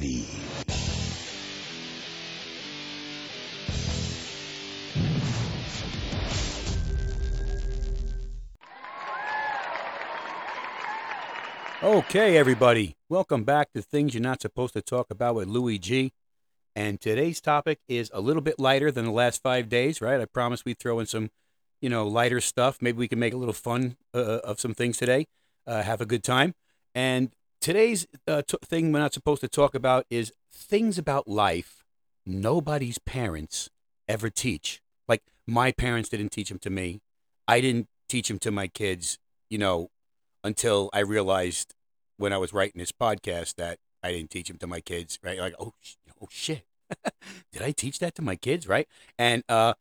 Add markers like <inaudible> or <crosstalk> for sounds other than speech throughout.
ready. Okay, everybody, welcome back to Things You're Not Supposed to Talk About with Louis G. And today's topic is a little bit lighter than the last five days, right? I promised we'd throw in some, you know, lighter stuff. Maybe we can make a little fun uh, of some things today, uh, have a good time. And today's uh, t- thing we're not supposed to talk about is things about life nobody's parents ever teach. Like my parents didn't teach them to me. I didn't teach them to my kids, you know, until I realized when I was writing this podcast that I didn't teach them to my kids, right? Like, oh, oh shit, <laughs> did I teach that to my kids, right? And uh,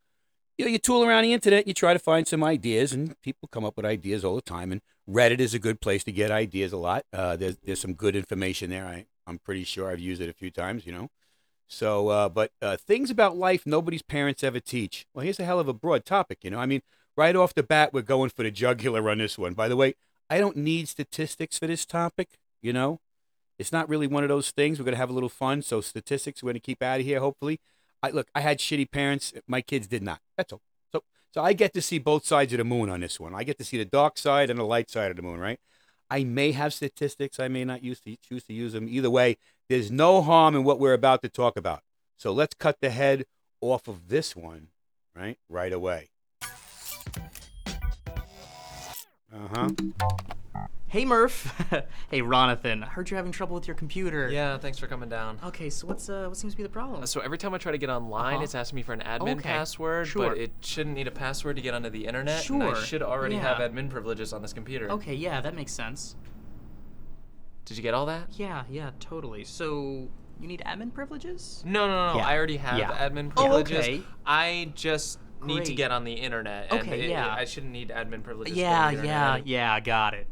you know, you tool around the internet, you try to find some ideas, and people come up with ideas all the time. And Reddit is a good place to get ideas a lot. Uh, there's there's some good information there. I I'm pretty sure I've used it a few times, you know. So, uh, but uh, things about life nobody's parents ever teach. Well, here's a hell of a broad topic, you know. I mean, right off the bat, we're going for the jugular on this one. By the way, I don't need statistics for this topic, you know. It's not really one of those things. We're going to have a little fun. So, statistics, we're going to keep out of here, hopefully. I Look, I had shitty parents. My kids did not. That's all. So, I get to see both sides of the moon on this one. I get to see the dark side and the light side of the moon, right? I may have statistics. I may not use to, choose to use them. Either way, there's no harm in what we're about to talk about. So let's cut the head off of this one, right? Right away. Uh huh. Hey Murph. <laughs> hey Ronathan. I heard you're having trouble with your computer. Yeah, thanks for coming down. Okay, so what's uh what seems to be the problem? So every time I try to get online, Uh-huh. it's asking me for an admin Okay, password, sure. but it shouldn't need a password to get onto the internet. Sure. And I should already have admin privileges on this computer. Okay, yeah, that makes sense. Did you get all that? Yeah, yeah, totally. So you need admin privileges? No, no, no. Yeah, I already have yeah. admin Oh, privileges. okay. I just need to get on the internet. And Okay, it- yeah. I shouldn't need admin privileges. for Yeah, yeah, yeah, I got it.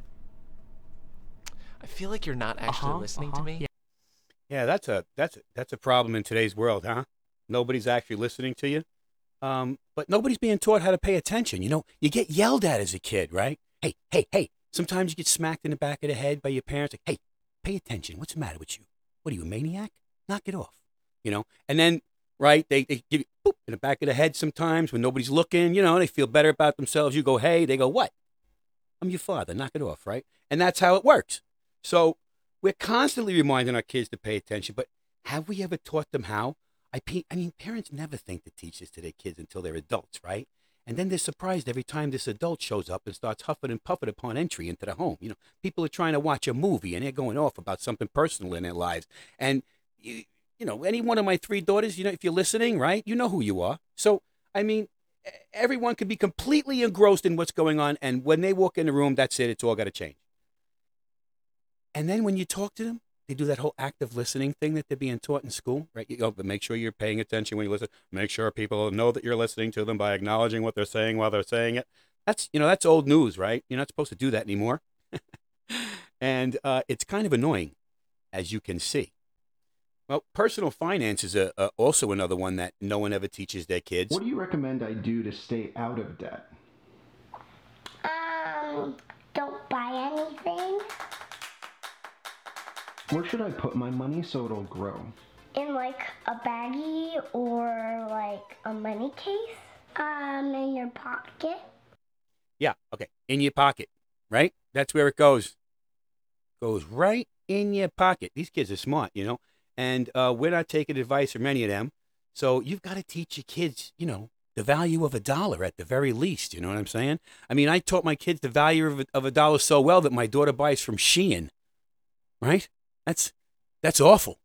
I feel like you're not actually Uh-huh, listening uh-huh, to me. yeah. Yeah, that's a that's a, that's a problem in today's world, huh? Nobody's actually listening to you. Um, but nobody's being taught how to pay attention. You know, you get yelled at as a kid, right? Hey, hey, hey. Sometimes you get smacked in the back of the head by your parents. Like, hey, pay attention. What's the matter with you? What are you, a maniac? Knock it off. You know, and then right, they they give you boop in the back of the head sometimes when nobody's looking. You know, they feel better about themselves. You go, hey, they go, what? I'm your father. Knock it off, right? And that's how it works. So we're constantly reminding our kids to pay attention, but have we ever taught them how? I, pe- I mean, parents never think to teach this to their kids until they're adults, right? And then they're surprised every time this adult shows up and starts huffing and puffing upon entry into the home. You know, people are trying to watch a movie and they're going off about something personal in their lives. And, you, you know, any one of my three daughters, you know, if you're listening, right, you know who you are. So, I mean, everyone can be completely engrossed in what's going on. And when they walk in the room, that's it. It's all got to change. And then when you talk to them, they do that whole active listening thing that they're being taught in school, right? You know, but make sure you're paying attention when you listen. Make sure people know that you're listening to them by acknowledging what they're saying while they're saying it. That's you know that's old news, right? You're not supposed to do that anymore, <laughs> and uh, it's kind of annoying, as you can see. Well, personal finance is a, a, also another one that no one ever teaches their kids. What do you recommend I do to stay out of debt? Um, don't buy anything Where should I put my money so it'll grow? in like a baggie or like a money case. Um, in your pocket. Yeah, okay. In your pocket, right? That's where it goes. Goes right in your pocket. These kids are smart, you know, and uh, we're not taking advice from any of them. So you've got to teach your kids, you know, the value of a dollar at the very least. You know what I'm saying? I mean, I taught my kids the value of a, of a dollar so well that my daughter buys from Shein, right? That's that's awful.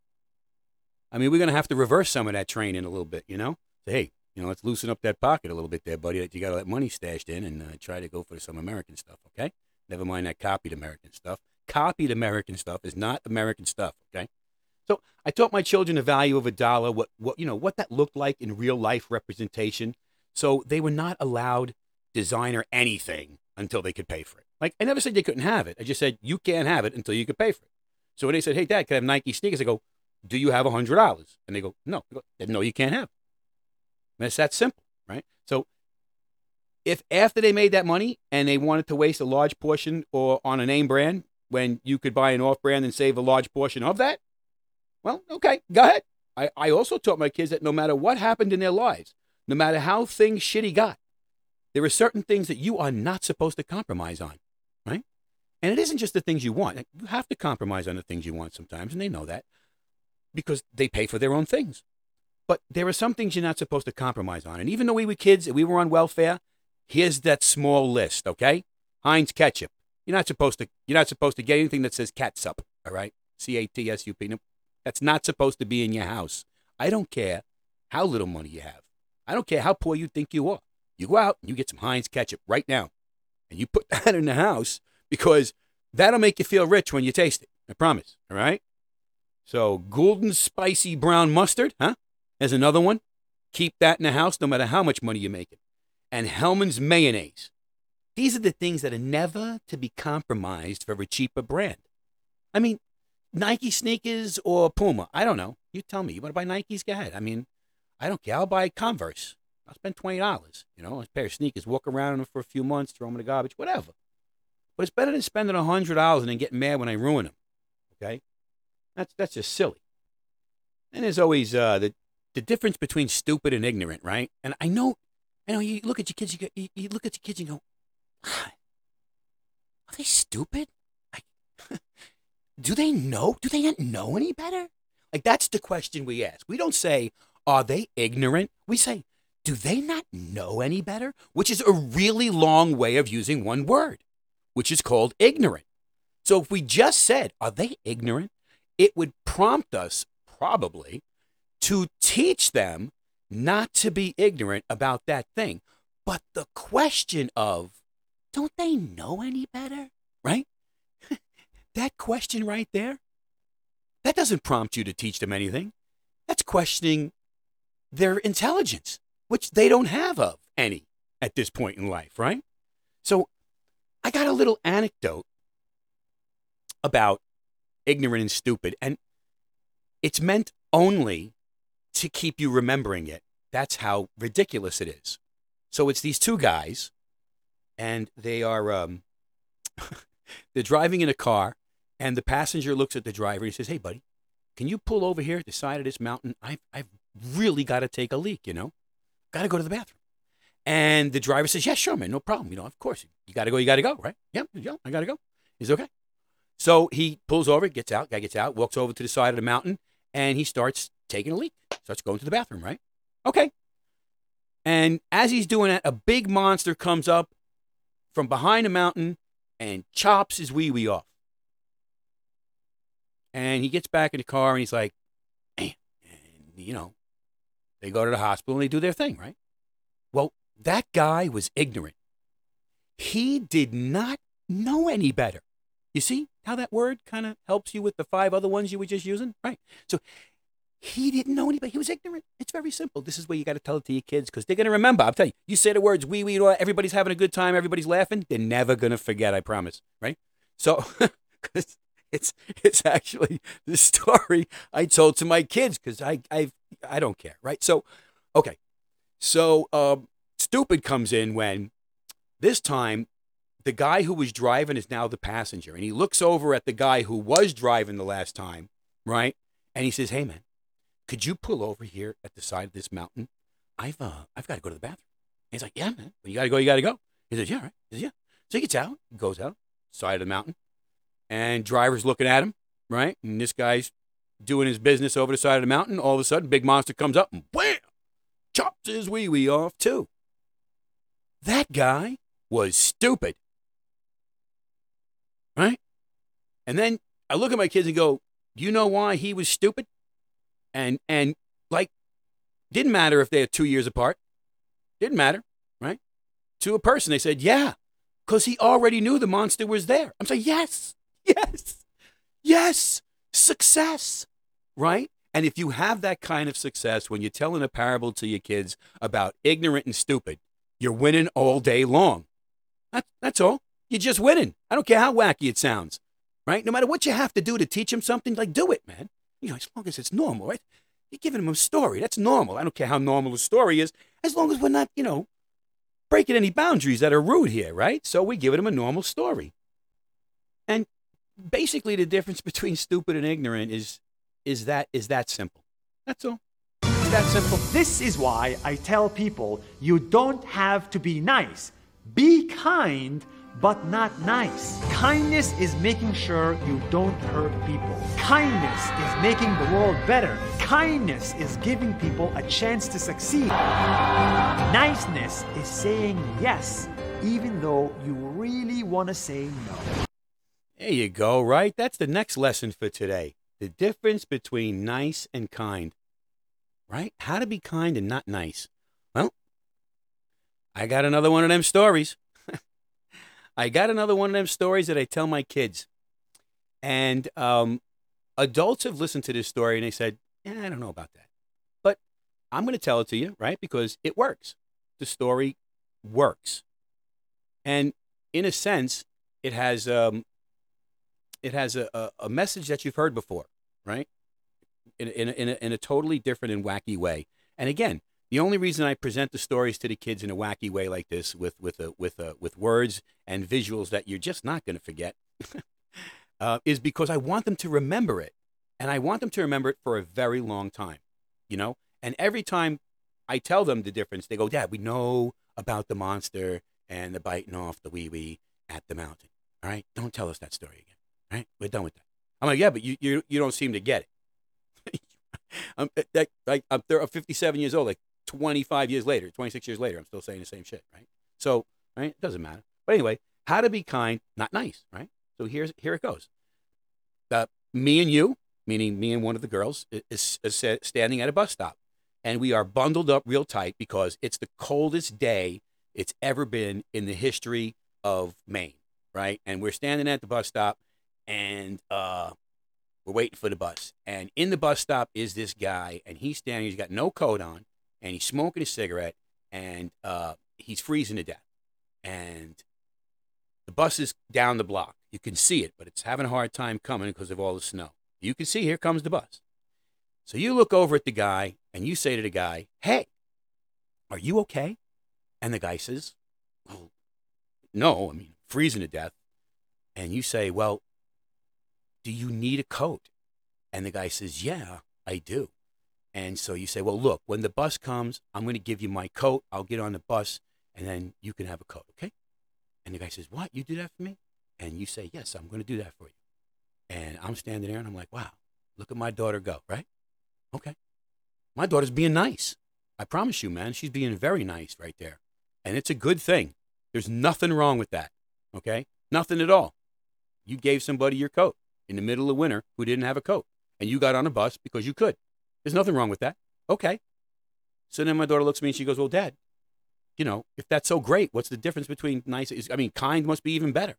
I mean, we're gonna have to reverse some of that training a little bit, you know. Say, hey, you know, let's loosen up that pocket a little bit there, buddy. That you got all that money stashed in, and uh, try to go for some American stuff, okay? Never mind that copied American stuff. Copied American stuff is not American stuff, okay? So I taught my children the value of a dollar, what what you know, what that looked like in real life representation. So they were not allowed designer anything until they could pay for it. Like I never said they couldn't have it. I just said you can't have it until you could pay for it. So when they said, "Hey, Dad, can I have Nike sneakers?" I go, "Do you have hundred dollars?" And they go, "No." Go, no, you can't have." It. And it's that simple, right? So if after they made that money and they wanted to waste a large portion or on a name brand when you could buy an off brand and save a large portion of that, Well, okay, go ahead. I, I also taught my kids that no matter what happened in their lives, no matter how things shitty got, there are certain things that you are not supposed to compromise on? And it isn't just the things you want. You have to compromise on the things you want sometimes, and they know that because they pay for their own things. But there are some things you're not supposed to compromise on. And even though we were kids and we were on welfare, here's that small list, okay? Heinz ketchup. You're not supposed to you're not supposed to get anything that says catsup, all right? C A T S U P. That's not supposed to be in your house. I don't care how little money you have. I don't care how poor you think you are. You go out and you get some Heinz ketchup right now. And you put <laughs> that in the house because that'll make you feel rich when you taste it. I promise. All right? So, Gulden's spicy brown mustard, huh? There's another one. Keep that in the house no matter how much money you're making. And Hellmann's mayonnaise. These are the things that are never to be compromised for a cheaper brand. I mean, Nike sneakers or Puma? I don't know. You tell me. You want to buy Nikes? Go ahead. I mean, I don't care. I'll buy Converse. I'll spend twenty dollars. You know, a pair of sneakers. Walk around in them for a few months, throw them in the garbage, whatever. But it's better than spending hundred dollars and then getting mad when I ruin them. Okay, that's that's just silly. And there's always uh, the the difference between stupid and ignorant, right? And I know, I know. You look at your kids. You, go, you, you look at your kids and go, "Are they stupid? Like, <laughs> do they know? Do they not know any better? Like that's the question we ask. We don't say, "Are they ignorant?" We say, "Do they not know any better?" Which is a really long way of using one word, which is called ignorant. So if we just said, "Are they ignorant?" it would prompt us probably to teach them not to be ignorant about that thing. But the question of, don't they know any better? Right? <laughs> that question right there, that doesn't prompt you to teach them anything. That's questioning their intelligence, which they don't have of any at this point in life, right? So I got a little anecdote about ignorant and stupid, and it's meant only to keep you remembering it. That's how ridiculous it is. So it's these two guys, and they are um, <laughs> they're driving in a car, and the passenger looks at the driver and he says, "Hey, buddy, can you pull over here at the side of this mountain? I've I've really got to take a leak. You know, got to go to the bathroom." And the driver says, "Yeah, sure, man, no problem. You know, of course, you got to go. You got to go, right? Yeah, yeah, I got to go." He's okay. So he pulls over, gets out, guy gets out, walks over to the side of the mountain, and he starts taking a leak. Starts going to the bathroom, right? Okay. And as he's doing that, a big monster comes up from behind a mountain and chops his wee wee off. And he gets back in the car and he's like, and, you know, they go to the hospital and they do their thing, right? Well, that guy was ignorant. He did not know any better. You see how that word kind of helps you with the five other ones you were just using? Right. So he didn't know anybody. He was ignorant. It's very simple. This is where you got to tell it to your kids because they're going to remember. I'll tell you, you say the words wee wee, everybody's having a good time, everybody's laughing. They're never going to forget, I promise. Right? So, <laughs> because it's, it's actually the story I told to my kids because I, I, I don't care. Right? So, okay. So, um, stupid comes in when this time the guy who was driving is now the passenger. And he looks over at the guy who was driving the last time, right? And he says, Hey, man, could you pull over here at the side of this mountain? I've, uh, I've got to go to the bathroom. And he's like, Yeah, man. When you got to go, you got to go. He says, Yeah, right. He says, Yeah. So he gets out, goes out, side of the mountain, and driver's looking at him, right? And this guy's doing his business over the side of the mountain. All of a sudden, big monster comes up and wham! Chops his wee wee off, too. That guy was stupid right? And then I look at my kids and go, "Do you know why he was stupid?" And and like, didn't matter if they're two years apart. Didn't matter, right? To a person, they said, "Yeah, because he already knew the monster was there." I'm saying, "Yes, yes, yes, success, right?" And if you have that kind of success when you're telling a parable to your kids about ignorant and stupid, you're winning all day long. That, that's all. You're just winning. I don't care how wacky it sounds, right? No matter what you have to do to teach them something, like do it, man. You know, as long as it's normal, right? You're giving them a story. That's normal. I don't care how normal the story is, as long as we're not, you know, breaking any boundaries that are rude here, right? So we give them a normal story. And basically, the difference between stupid and ignorant is is that is that simple. That's all. That simple. This is why I tell people you don't have to be nice. Be kind, but not nice. Kindness is making sure you don't hurt people. Kindness is making the world better. Kindness is giving people a chance to succeed. Niceness is saying yes, even though you really want to say no. There you go, right? That's the next lesson for today. The difference between nice and kind. Right? How to be kind and not nice. Well, I got another one of them stories. <laughs> I got another one of them stories that I tell my kids. And um, adults have listened to this story and they said, eh, I don't know about that. But I'm going to tell it to you, right? Because it works. The story works. And in a sense, it has um, it has a, a, a message that you've heard before, right? In, in, in, a, in a totally different and wacky way. And again, the only reason I present the stories to the kids in a wacky way like this, with with a, with a, with words and visuals that you're just not going to forget, <laughs> uh, is because I want them to remember it, and I want them to remember it for a very long time. You know, and every time I tell them the difference, they go, "Dad, we know about the monster and the biting off the wee wee at the mountain. All right, don't tell us that story again. All right, we're done with that." I'm like, "Yeah, but you you you don't seem to get it." I'm, that, I'm, I'm 57 years old. Like, 25 years later, 26 years later, I'm still saying the same shit, right? So, right, it doesn't matter. But anyway, how to be kind, not nice, right? So here's here it goes. Uh, me and you, meaning me and one of the girls, is, is standing at a bus stop, and we are bundled up real tight because it's the coldest day it's ever been in the history of Maine, right? And we're standing at the bus stop, and uh, we're waiting for the bus. And in the bus stop is this guy, and he's standing. He's got no coat on and he's smoking a cigarette and uh, he's freezing to death. And the bus is down the block. You can see it, but it's having a hard time coming because of all the snow. You can see here comes the bus. So you look over at the guy and you say to the guy, Hey, are you okay? And the guy says, Well, no, I mean, freezing to death. And you say, Well, do you need a coat? And the guy says, Yeah, I do. And so you say, well, look, when the bus comes, I'm going to give you my coat. I'll get on the bus and then you can have a coat, okay? And the guy says, what? You do that for me? And you say, yes, I'm going to do that for you. And I'm standing there and I'm like, wow, look at my daughter go, right? Okay. My daughter's being nice. I promise you, man, she's being very nice right there. And it's a good thing. There's nothing wrong with that, okay? Nothing at all. You gave somebody your coat in the middle of winter who didn't have a coat, and you got on a bus because you could. There's nothing wrong with that. Okay. So then my daughter looks at me and she goes, Well, Dad, you know, if that's so great, what's the difference between nice? I mean, kind must be even better.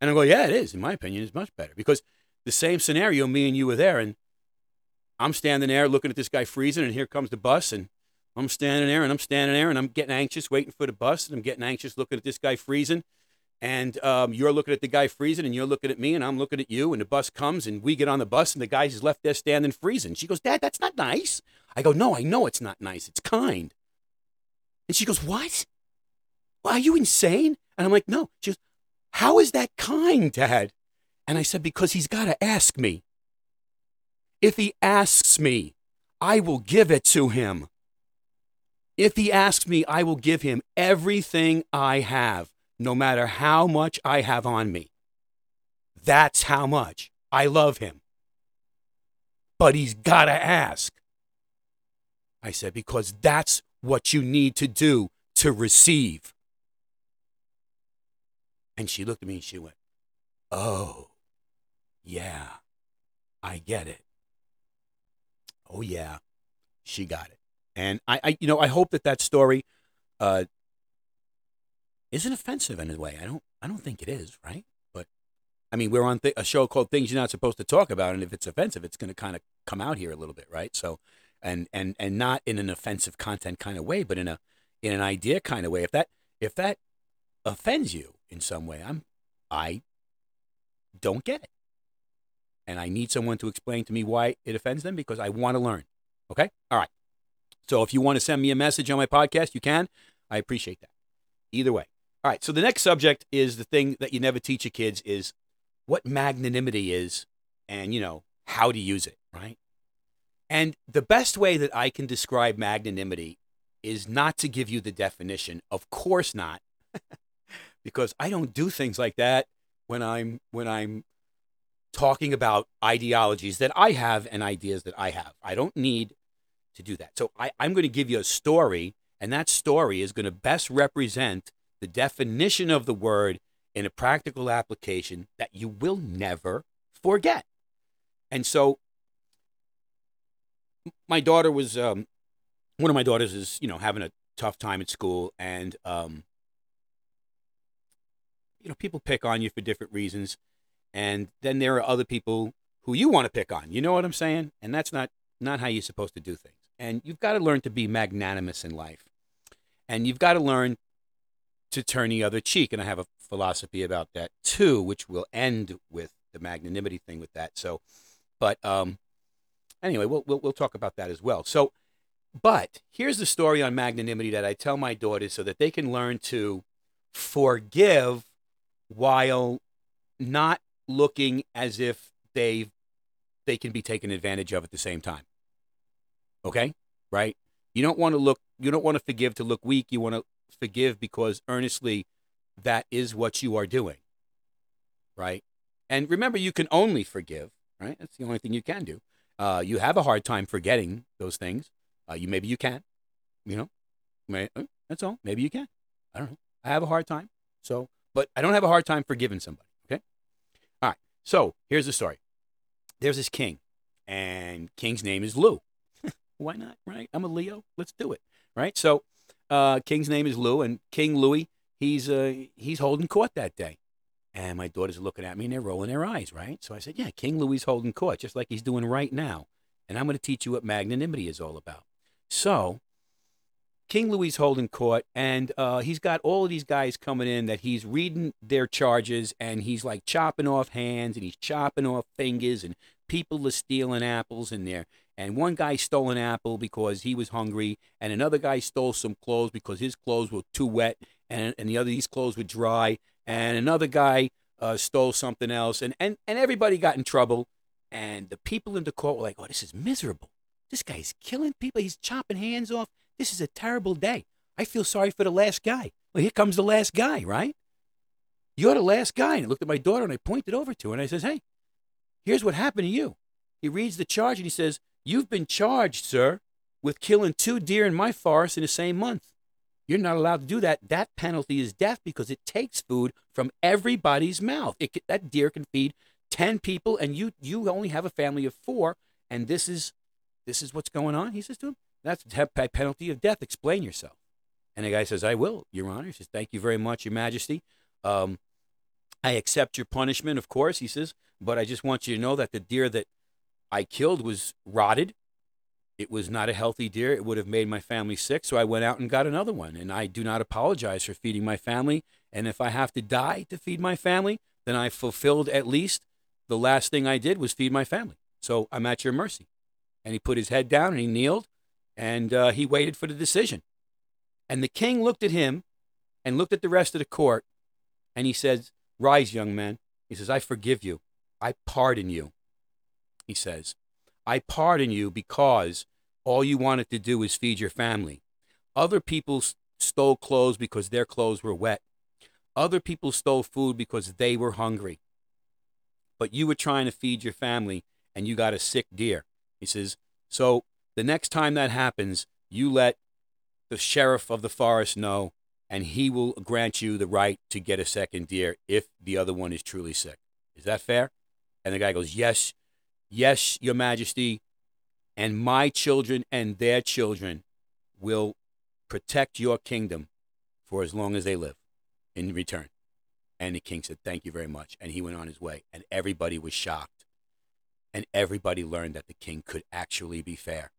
And I go, Yeah, it is. In my opinion, it's much better because the same scenario, me and you were there, and I'm standing there looking at this guy freezing, and here comes the bus, and I'm standing there, and I'm standing there, and I'm getting anxious waiting for the bus, and I'm getting anxious looking at this guy freezing, and um, you're looking at the guy freezing and you're looking at me and I'm looking at you and the bus comes and we get on the bus and the guy is left there standing freezing. She goes, Dad, that's not nice. I go, No, I know it's not nice. It's kind. And she goes, What? Are you insane? And I'm like, No. She goes, How is that kind, Dad? And I said, Because he's got to ask me. If he asks me, I will give it to him. If he asks me, I will give him everything I have no matter how much I have on me. That's how much I love him. But he's got to ask. I said, because that's what you need to do to receive. And she looked at me and she went, Oh, yeah, I get it. Oh, yeah, she got it. And I, I you know, I hope that that story uh, isn't offensive in a way. I don't I don't think it is, right? But I mean, we're on th- a show called Things You're Not Supposed to Talk About, and if it's offensive, it's going to kind of come out here a little bit, right? So, and and and not in an offensive content kind of way, but in a in an idea kind of way. If that if that offends you in some way, I'm I don't get it. And I need someone to explain to me why it offends them because I want to learn. Okay? All right. So if you want to send me a message on my podcast, you can. I appreciate that. Either way. All right, so the next subject is the thing that you never teach your kids is what magnanimity is and, you know, how to use it, right? And the best way that I can describe magnanimity is not to give you the definition. Of course not. <laughs> because I don't do things like that when I'm when I'm talking about ideologies that I have and ideas that I have. I don't need to do that. So I, I'm going to give you a story, and that story is going to best represent the definition of the word in a practical application that you will never forget. And so my daughter was um, one of my daughters is you know having a tough time at school and um, you know people pick on you for different reasons. And then there are other people who you want to pick on you know what i'm saying? And that's not not how you're supposed to do things. And you've got to learn to be magnanimous in life. And you've got to learn to turn the other cheek and i have a philosophy about that too which will end with the magnanimity thing with that so but um anyway we'll, we'll we'll talk about that as well so but here's the story on magnanimity that i tell my daughters so that they can learn to forgive while not looking as if they they can be taken advantage of at the same time. Okay? Right? You don't want to look you don't want to forgive to look weak. You want to forgive because earnestly that is what you are doing. Right? And remember you can only forgive, right? That's the only thing you can do. Uh, you have a hard time forgetting those things. Uh, you maybe you can, you know, may, uh, that's all. Maybe you can. I don't know. I have a hard time. So but I don't have a hard time forgiving somebody. Okay. All right. So here's the story. There's this king, and king's name is Lou. <laughs> Why not? Right? I'm a Leo. Let's do it. Right. So, uh, king's name is Lou, and King Louis, he's uh, he's holding court that day. And my daughters are looking at me and they're rolling their eyes, right? So I said, Yeah, King Louis holding court, just like he's doing right now. And I'm going to teach you what magnanimity is all about. So King Louis holding court, and uh, he's got all of these guys coming in that he's reading their charges, and he's like chopping off hands and he's chopping off fingers, and people are stealing apples in there. And one guy stole an apple because he was hungry, and another guy stole some clothes because his clothes were too wet, and, and the other these clothes were dry, and another guy uh, stole something else, and, and and everybody got in trouble, and the people in the court were like, "Oh, this is miserable. This guy's killing people. He's chopping hands off." This is a terrible day. I feel sorry for the last guy. Well, here comes the last guy, right? You're the last guy. And I looked at my daughter and I pointed over to her and I says, Hey, here's what happened to you. He reads the charge and he says, You've been charged, sir, with killing two deer in my forest in the same month. You're not allowed to do that. That penalty is death because it takes food from everybody's mouth. It, that deer can feed 10 people and you you only have a family of 4 and this is this is what's going on. He says to him, that's a penalty of death. Explain yourself. And the guy says, I will, Your Honor. He says, Thank you very much, Your Majesty. Um, I accept your punishment, of course, he says, but I just want you to know that the deer that I killed was rotted. It was not a healthy deer. It would have made my family sick. So I went out and got another one. And I do not apologize for feeding my family. And if I have to die to feed my family, then I fulfilled at least the last thing I did was feed my family. So I'm at your mercy. And he put his head down and he kneeled and uh, he waited for the decision. And the king looked at him and looked at the rest of the court, and he says, Rise, young man. He says, I forgive you. I pardon you. He says, I pardon you because all you wanted to do is feed your family. Other people stole clothes because their clothes were wet. Other people stole food because they were hungry. But you were trying to feed your family and you got a sick deer. He says, So the next time that happens, you let the sheriff of the forest know, and he will grant you the right to get a second deer if the other one is truly sick. Is that fair? And the guy goes, Yes, yes, your majesty. And my children and their children will protect your kingdom for as long as they live in return. And the king said, Thank you very much. And he went on his way. And everybody was shocked. And everybody learned that the king could actually be fair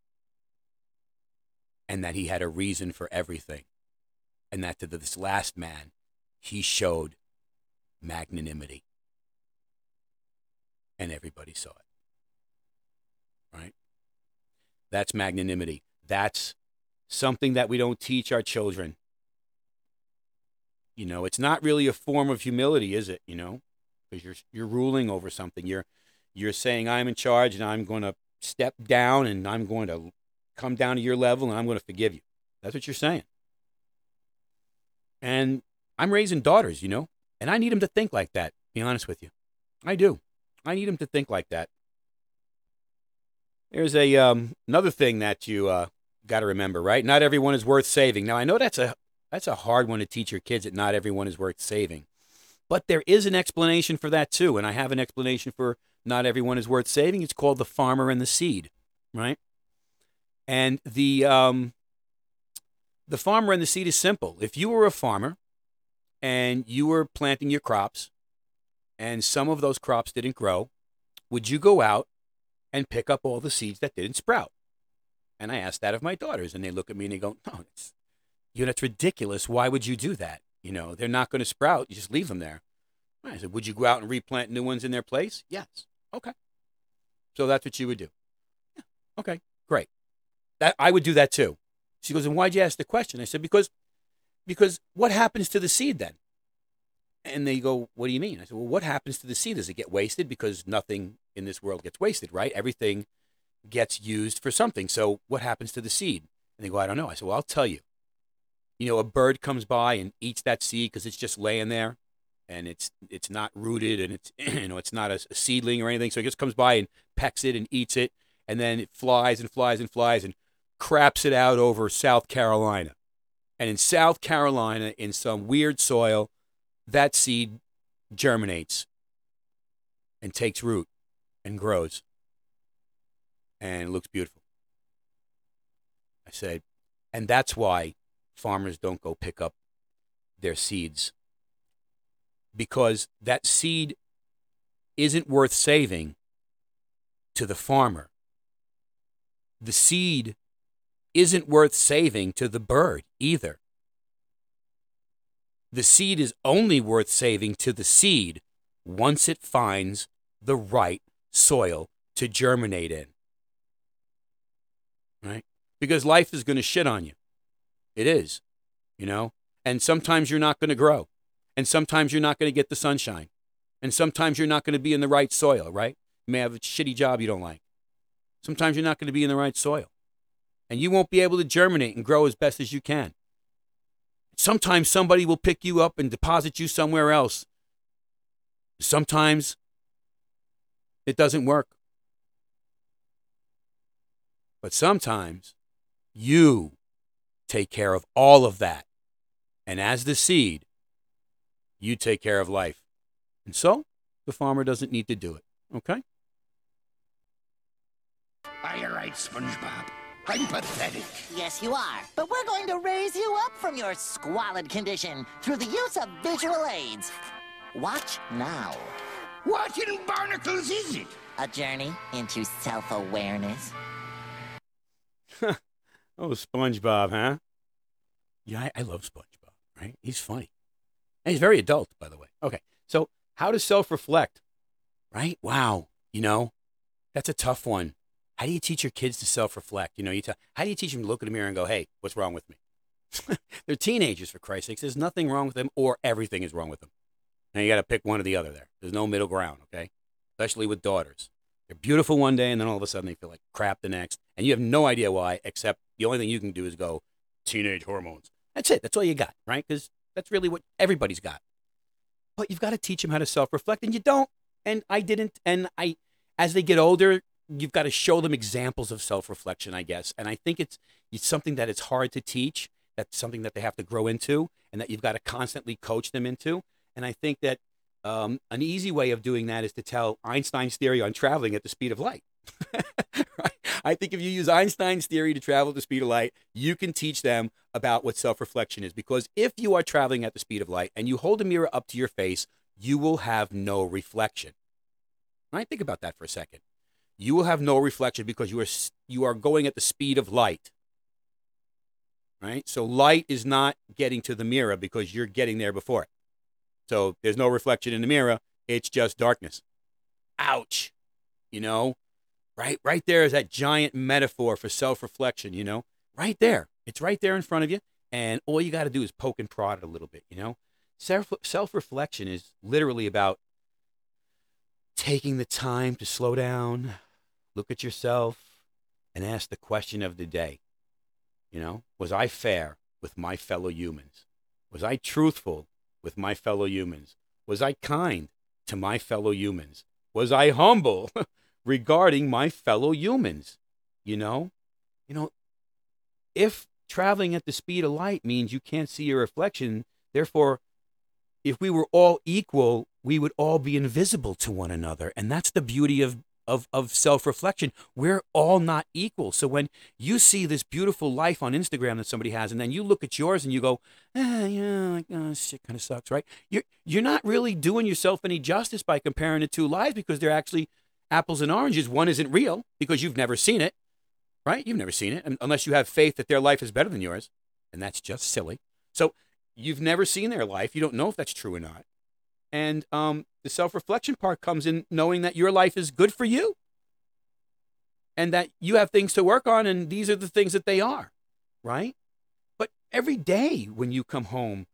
and that he had a reason for everything. And that to this last man, he showed magnanimity. And everybody saw it. Right? That's magnanimity. That's something that we don't teach our children. You know, it's not really a form of humility, is it? You know, because you're you're ruling over something. You're you're saying I'm in charge and I'm going to step down and I'm going to come down to your level and I'm going to forgive you. That's what you're saying. And I'm raising daughters, you know, and I need them to think like that, be honest with you. I do. I need them to think like that. There's a um, another thing that you uh, got to remember, right? Not everyone is worth saving. Now I know that's a that's a hard one to teach your kids that not everyone is worth saving. But there is an explanation for that too, and I have an explanation for not everyone is worth saving. It's called the farmer and the seed, right? And the um, the farmer and the seed is simple. If you were a farmer and you were planting your crops, and some of those crops didn't grow, would you go out and pick up all the seeds that didn't sprout? And I asked that of my daughters, and they look at me and they go, "No, it's you know, it's ridiculous. Why would you do that? You know, they're not going to sprout. You just leave them there." I said, "Would you go out and replant new ones in their place?" Yes. Okay. So that's what you would do. Yeah. Okay. Great. That I would do that too. She goes, "And why'd you ask the question?" I said, "Because, because what happens to the seed then?" And they go, What do you mean? I said, Well, what happens to the seed? Does it get wasted? Because nothing in this world gets wasted, right? Everything gets used for something. So what happens to the seed? And they go, I don't know. I said, Well, I'll tell you. You know, a bird comes by and eats that seed because it's just laying there and it's it's not rooted and it's <clears throat> you know it's not a, a seedling or anything. So it just comes by and pecks it and eats it, and then it flies and flies and flies and craps it out over South Carolina. And in South Carolina, in some weird soil, that seed germinates and takes root and grows and looks beautiful. I said, and that's why farmers don't go pick up their seeds because that seed isn't worth saving to the farmer. The seed isn't worth saving to the bird either the seed is only worth saving to the seed once it finds the right soil to germinate in. Right? Because life is going to shit on you. It is, you know? And sometimes you're not going to grow. And sometimes you're not going to get the sunshine. And sometimes you're not going to be in the right soil, right? You may have a shitty job you don't like. Sometimes you're not going to be in the right soil. And you won't be able to germinate and grow as best as you can. Sometimes somebody will pick you up and deposit you somewhere else. Sometimes it doesn't work. But sometimes you take care of all of that. And as the seed, you take care of life. And so the farmer doesn't need to do it. Okay? Are you right, SpongeBob? I'm pathetic. Yes, you are. But we're going to raise you up from your squalid condition through the use of visual aids. Watch now. What in barnacles is it? A journey into self awareness. <laughs> oh, SpongeBob, huh? Yeah, I, I love SpongeBob, right? He's funny. And he's very adult, by the way. Okay, so how to self reflect, right? Wow, you know, that's a tough one. How do you teach your kids to self-reflect? You know, you tell, how do you teach them to look in the mirror and go, "Hey, what's wrong with me?" <laughs> They're teenagers, for Christ's sakes. There's nothing wrong with them, or everything is wrong with them. And you got to pick one or the other. There, there's no middle ground. Okay, especially with daughters. They're beautiful one day, and then all of a sudden they feel like crap the next, and you have no idea why. Except the only thing you can do is go, teenage hormones. That's it. That's all you got, right? Because that's really what everybody's got. But you've got to teach them how to self-reflect, and you don't. And I didn't. And I, as they get older, you've got to show them examples of self-reflection, I guess. And I think it's it's something that it's hard to teach. That's something that they have to grow into, and that you've got to constantly coach them into. And I think that um, an easy way of doing that is to tell Einstein's theory on traveling at the speed of light. <laughs> right? I think if you use Einstein's theory to travel at the speed of light, you can teach them about what self reflection is. Because if you are traveling at the speed of light and you hold a mirror up to your face, you will have no reflection. Right? Think about that for a second you will have no reflection because you are you are going at the speed of light. Right? So light is not getting to the mirror because you're getting there before it. So there's no reflection in the mirror, it's just darkness. Ouch. You know? Right right there is that giant metaphor for self-reflection, you know? Right there. It's right there in front of you and all you got to do is poke and prod it a little bit, you know? Self self-reflection is literally about taking the time to slow down, look at yourself and ask the question of the day. You know, was I fair with my fellow humans? Was I truthful with my fellow humans? Was I kind to my fellow humans? Was I humble <laughs> regarding my fellow humans? You know, you know, if traveling at the speed of light means you can't see your reflection, therefore, if we were all equal, we would all be invisible to one another. And that's the beauty of of, of self reflection. We're all not equal. So when you see this beautiful life on Instagram that somebody has, and then you look at yours and you go, eh, yeah, like, oh, shit kind of sucks, right? You're, you're not really doing yourself any justice by comparing the two lives because they're actually apples and oranges. One isn't real because you've never seen it, right? You've never seen it unless you have faith that their life is better than yours. And that's just silly. So you've never seen their life. You don't know if that's true or not. And um, the self reflection part comes in knowing that your life is good for you and that you have things to work on, and these are the things that they are, right? But every day when you come home,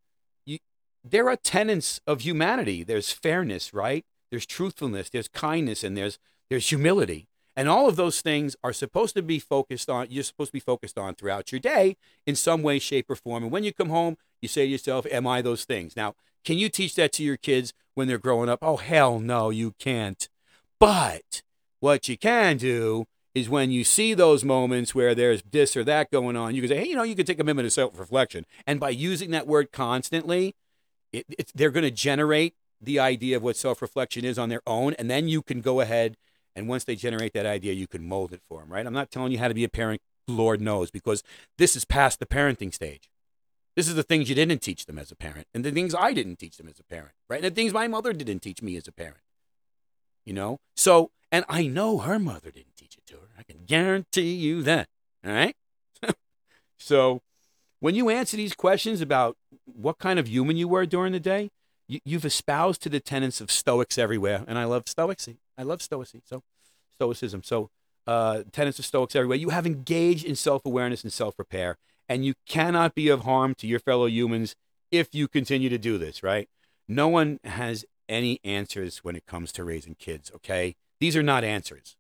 you, there are tenets of humanity. There's fairness, right? There's truthfulness, there's kindness, and there's there's humility. And all of those things are supposed to be focused on, you're supposed to be focused on throughout your day in some way, shape, or form. And when you come home, you say to yourself, Am I those things? Now, can you teach that to your kids when they're growing up? Oh, hell no, you can't. But what you can do is when you see those moments where there's this or that going on, you can say, hey, you know, you can take a minute of self reflection. And by using that word constantly, it, they're going to generate the idea of what self reflection is on their own. And then you can go ahead and once they generate that idea, you can mold it for them, right? I'm not telling you how to be a parent, Lord knows, because this is past the parenting stage. This is the things you didn't teach them as a parent, and the things I didn't teach them as a parent, right? And the things my mother didn't teach me as a parent. You know? So, and I know her mother didn't teach it to her. I can guarantee you that. All right? <laughs> so, when you answer these questions about what kind of human you were during the day, you, have espoused to the tenets of Stoics everywhere, and I love Stoics. I love Stoicism. So, Stoicism. So, uh, tenets of Stoics everywhere. You have engaged in self awareness and self repair, and you cannot be of harm to your fellow humans if you continue to do this, right? No one has any answers when it comes to raising kids, okay? These are not answers,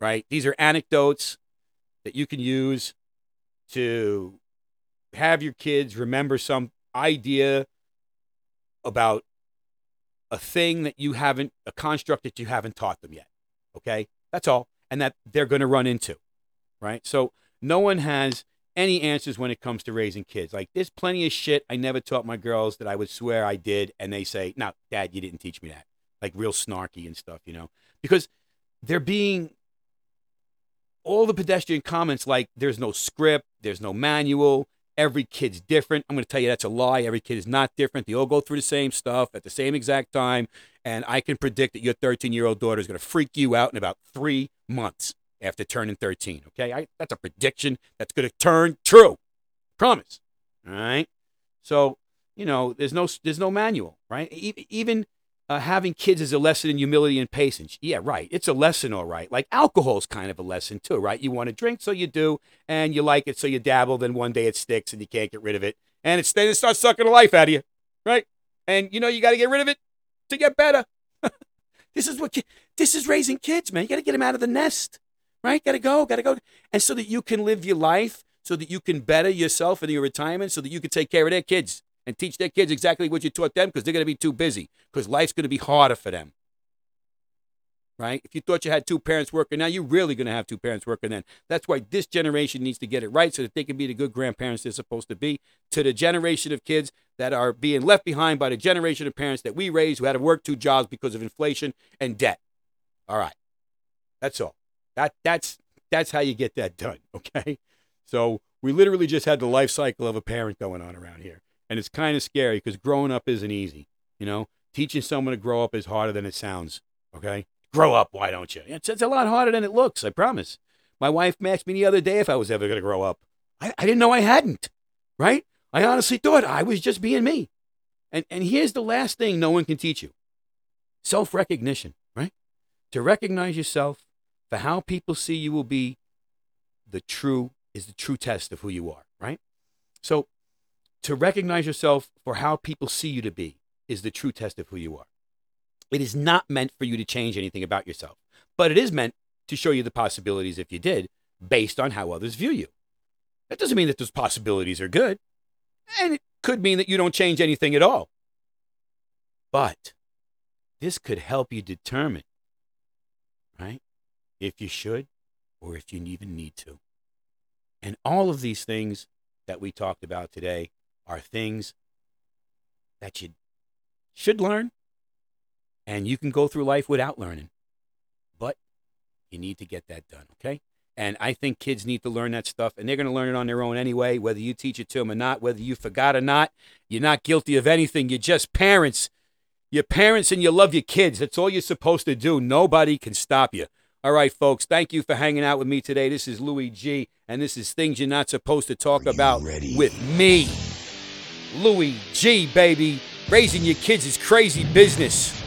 right? These are anecdotes that you can use to have your kids remember some idea about a thing that you haven't, a construct that you haven't taught them yet, okay? That's all. And that they're going to run into, right? So no one has any answers when it comes to raising kids. Like there's plenty of shit I never taught my girls that I would swear I did, and they say, "No, Dad, you didn't teach me that." Like real snarky and stuff, you know, because they're being all the pedestrian comments like there's no script, there's no manual, every kid's different. I'm going to tell you that's a lie. Every kid is not different. They all go through the same stuff at the same exact time, and I can predict that your 13 year old daughter is going to freak you out in about three months after turning 13. Okay, I, that's a prediction that's going to turn true. Promise. All right. So you know, there's no there's no manual, right? Even uh, having kids is a lesson in humility and patience. Yeah, right. It's a lesson, all right. Like alcohol's kind of a lesson too, right? You want to drink, so you do, and you like it, so you dabble. Then one day it sticks, and you can't get rid of it, and it's then it starts sucking the life out of you, right? And you know you got to get rid of it to get better. <laughs> this is what you, this is raising kids, man. You got to get them out of the nest right? Got to go, got to go. And so that you can live your life, so that you can better yourself in your retirement, so that you can take care of their kids and teach their kids exactly what you taught them because they're to be too busy because life's to be harder for them. Right? If you thought you had two parents working now, you're really going to have two parents working then. That's why this generation needs to get it right so that they can be the good grandparents they're supposed to be to the generation of kids that are being left behind by the generation of parents that we raised who had to work two jobs because of inflation and debt. All right. That's all. That that's that's how you get that done. <laughs> Okay. So we literally just had the life cycle of a parent going on around here. And it's kind of scary because growing up isn't easy. You know, teaching someone to grow up is harder than it sounds. Okay. Grow up, why don't you? It's, it's a lot harder than it looks, I promise. My wife asked me the other day if I was ever going to grow up. I, I didn't know I hadn't, right? I honestly thought I was just being me. And, and here's the last thing no one can teach you self recognition, right? To recognize yourself for how people see you will be the true is the true test of who you are, right? So to recognize yourself for how people see you to be is the true test of who you are. It is not meant for you to change anything about yourself, but it is meant to show you the possibilities if you did, based on how others view you. That doesn't mean that those possibilities are good. And it could mean that you don't change anything at all. But this could help you determine, right, if you should or if you even need to. And all of these things that we talked about today are things that you should learn, and you can go through life without learning. But you need to get that done, okay? And I think kids need to learn that stuff, and they're going to learn it on their own anyway, whether you teach it to them or not, whether you forgot or not. You're not guilty of anything. You're just parents. You're parents and you love your kids. That's all you're supposed to do. Nobody can stop you. All right, folks, thank you for hanging out with me today. This is Louis G, and this is Things You're Not Supposed to Talk About ready? with me. Louis G, baby. Raising your kids is crazy business.